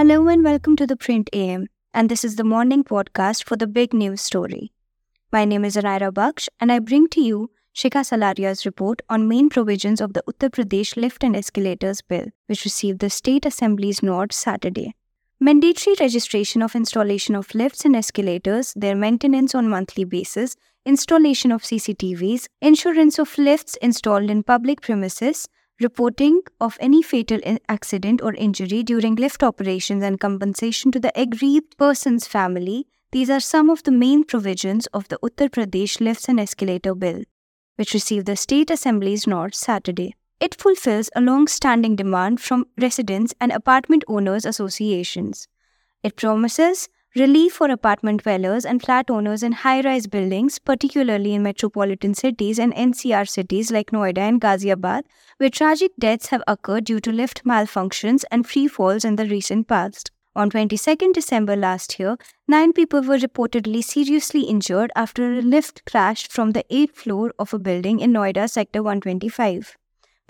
Hello and welcome to the Print AM, and this is the morning podcast for the big news story. My name is Anaira Baksh, and I bring to you Shikha Salaria's report on main provisions of the Uttar Pradesh Lift and Escalators Bill, which received the State Assembly's nod Saturday. Mandatory registration of installation of lifts and escalators, their maintenance on monthly basis, installation of CCTVs, insurance of lifts installed in public premises, reporting of any fatal accident or injury during lift operations and compensation to the aggrieved person's family, these are some of the main provisions of the Uttar Pradesh Lifts and Escalator Bill, which received the State Assembly's nod Saturday. It fulfills a long standing demand from residents and apartment owners associations. It promises relief for apartment dwellers and flat owners in high rise buildings, particularly in metropolitan cities and NCR cities like Noida and Ghaziabad, where tragic deaths have occurred due to lift malfunctions and free falls in the recent past. On 22nd December last year, nine people were reportedly seriously injured after a lift crashed from the 8th floor of a building in Noida, Sector 125.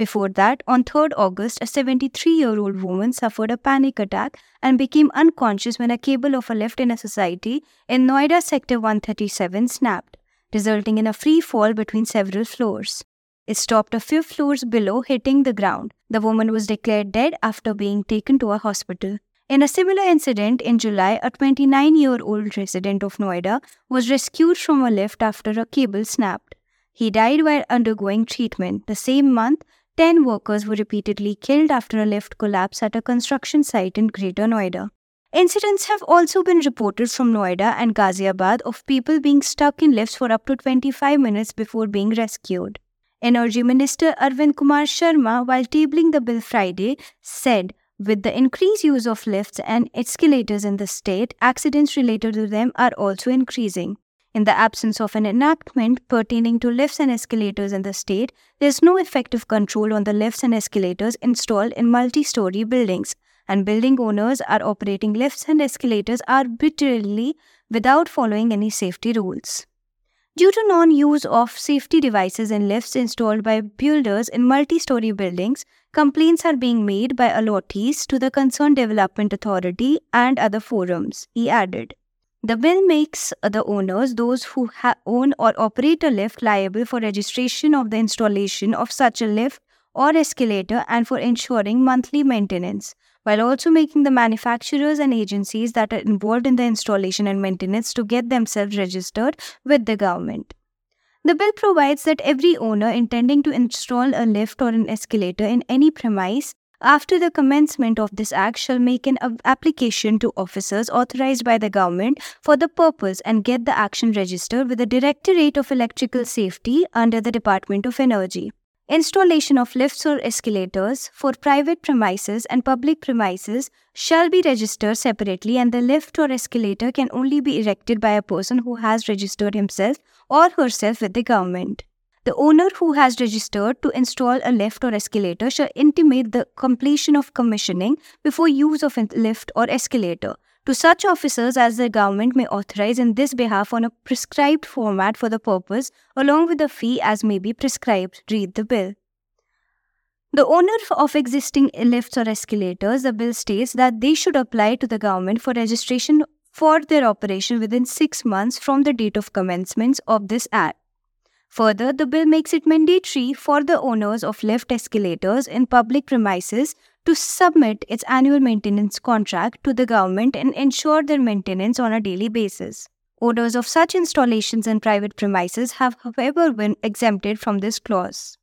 Before that, on 3rd August, a 73 year old woman suffered a panic attack and became unconscious when a cable of a lift in a society in Noida Sector 137 snapped, resulting in a free fall between several floors. It stopped a few floors below, hitting the ground. The woman was declared dead after being taken to a hospital. In a similar incident in July, a 29 year old resident of Noida was rescued from a lift after a cable snapped. He died while undergoing treatment. The same month, 10 workers were repeatedly killed after a lift collapse at a construction site in Greater Noida. Incidents have also been reported from Noida and Ghaziabad of people being stuck in lifts for up to 25 minutes before being rescued. Energy Minister Arvind Kumar Sharma, while tabling the bill Friday, said with the increased use of lifts and escalators in the state, accidents related to them are also increasing. In the absence of an enactment pertaining to lifts and escalators in the state, there is no effective control on the lifts and escalators installed in multi story buildings, and building owners are operating lifts and escalators arbitrarily without following any safety rules. Due to non use of safety devices in lifts installed by builders in multi story buildings, complaints are being made by allottees to the concerned development authority and other forums, he added. The bill makes uh, the owners, those who ha- own or operate a lift, liable for registration of the installation of such a lift or escalator and for ensuring monthly maintenance, while also making the manufacturers and agencies that are involved in the installation and maintenance to get themselves registered with the government. The bill provides that every owner intending to install a lift or an escalator in any premise after the commencement of this act shall make an application to officers authorized by the government for the purpose and get the action registered with the Directorate of Electrical Safety under the Department of Energy. Installation of lifts or escalators for private premises and public premises shall be registered separately, and the lift or escalator can only be erected by a person who has registered himself or herself with the government. The owner who has registered to install a lift or escalator shall intimate the completion of commissioning before use of a lift or escalator to such officers as the government may authorize in this behalf on a prescribed format for the purpose, along with a fee as may be prescribed. Read the bill. The owner of existing lifts or escalators, the bill states that they should apply to the government for registration for their operation within six months from the date of commencement of this act. Further, the bill makes it mandatory for the owners of lift escalators in public premises to submit its annual maintenance contract to the government and ensure their maintenance on a daily basis. Owners of such installations in private premises have, however, been exempted from this clause.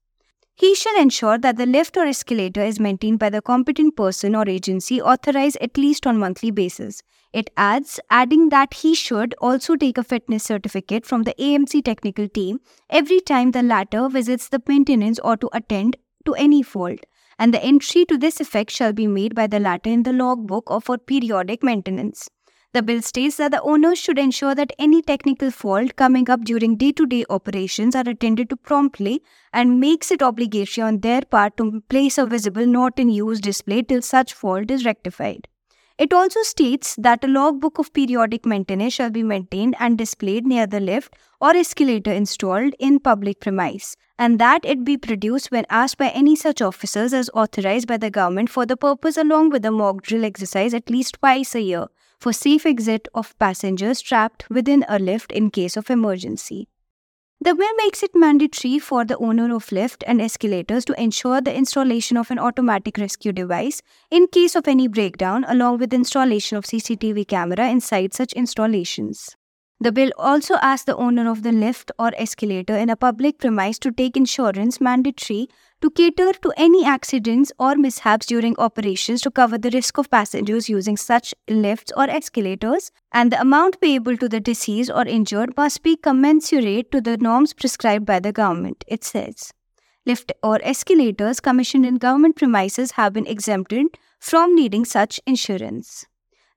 He shall ensure that the lift or escalator is maintained by the competent person or agency authorized at least on monthly basis. It adds, adding that he should also take a fitness certificate from the AMC technical team every time the latter visits the maintenance or to attend to any fault, and the entry to this effect shall be made by the latter in the logbook or for periodic maintenance. The bill states that the owners should ensure that any technical fault coming up during day to day operations are attended to promptly and makes it obligatory on their part to place a visible not in use display till such fault is rectified. It also states that a logbook of periodic maintenance shall be maintained and displayed near the lift or escalator installed in public premise, and that it be produced when asked by any such officers as authorized by the government for the purpose along with a mock drill exercise at least twice a year for safe exit of passengers trapped within a lift in case of emergency. The bill makes it mandatory for the owner of lift and escalators to ensure the installation of an automatic rescue device in case of any breakdown, along with installation of CCTV camera inside such installations. The bill also asks the owner of the lift or escalator in a public premise to take insurance mandatory to cater to any accidents or mishaps during operations to cover the risk of passengers using such lifts or escalators, and the amount payable to the deceased or injured must be commensurate to the norms prescribed by the government, it says. Lift or escalators commissioned in government premises have been exempted from needing such insurance.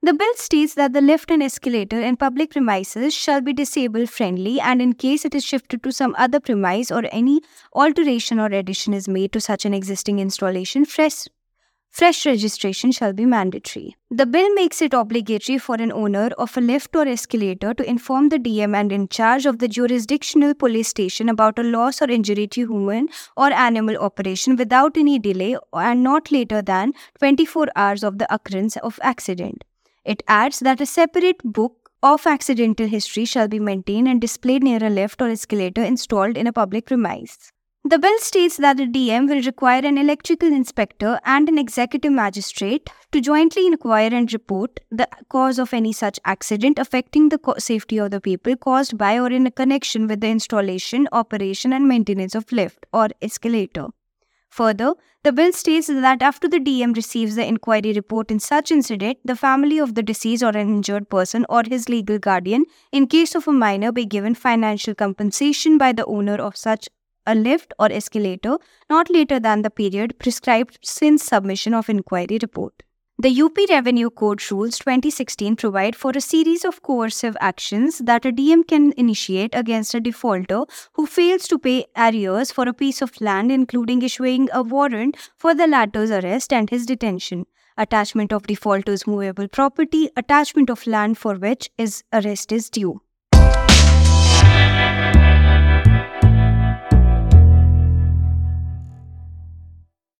The bill states that the lift and escalator in public premises shall be disabled friendly and in case it is shifted to some other premise or any alteration or addition is made to such an existing installation, fresh Fresh registration shall be mandatory. The bill makes it obligatory for an owner of a lift or escalator to inform the DM and in charge of the jurisdictional police station about a loss or injury to human or animal operation without any delay and not later than 24 hours of the occurrence of accident. It adds that a separate book of accidental history shall be maintained and displayed near a lift or escalator installed in a public premise. The bill states that the DM will require an electrical inspector and an executive magistrate to jointly inquire and report the cause of any such accident affecting the safety of the people caused by or in connection with the installation, operation, and maintenance of lift or escalator. Further, the bill states that after the DM receives the inquiry report in such incident, the family of the deceased or an injured person or his legal guardian, in case of a minor, be given financial compensation by the owner of such a lift or escalator not later than the period prescribed since submission of inquiry report. The UP Revenue Code Rules 2016 provide for a series of coercive actions that a DM can initiate against a defaulter who fails to pay arrears for a piece of land, including issuing a warrant for the latter's arrest and his detention, attachment of defaulter's movable property, attachment of land for which his arrest is due.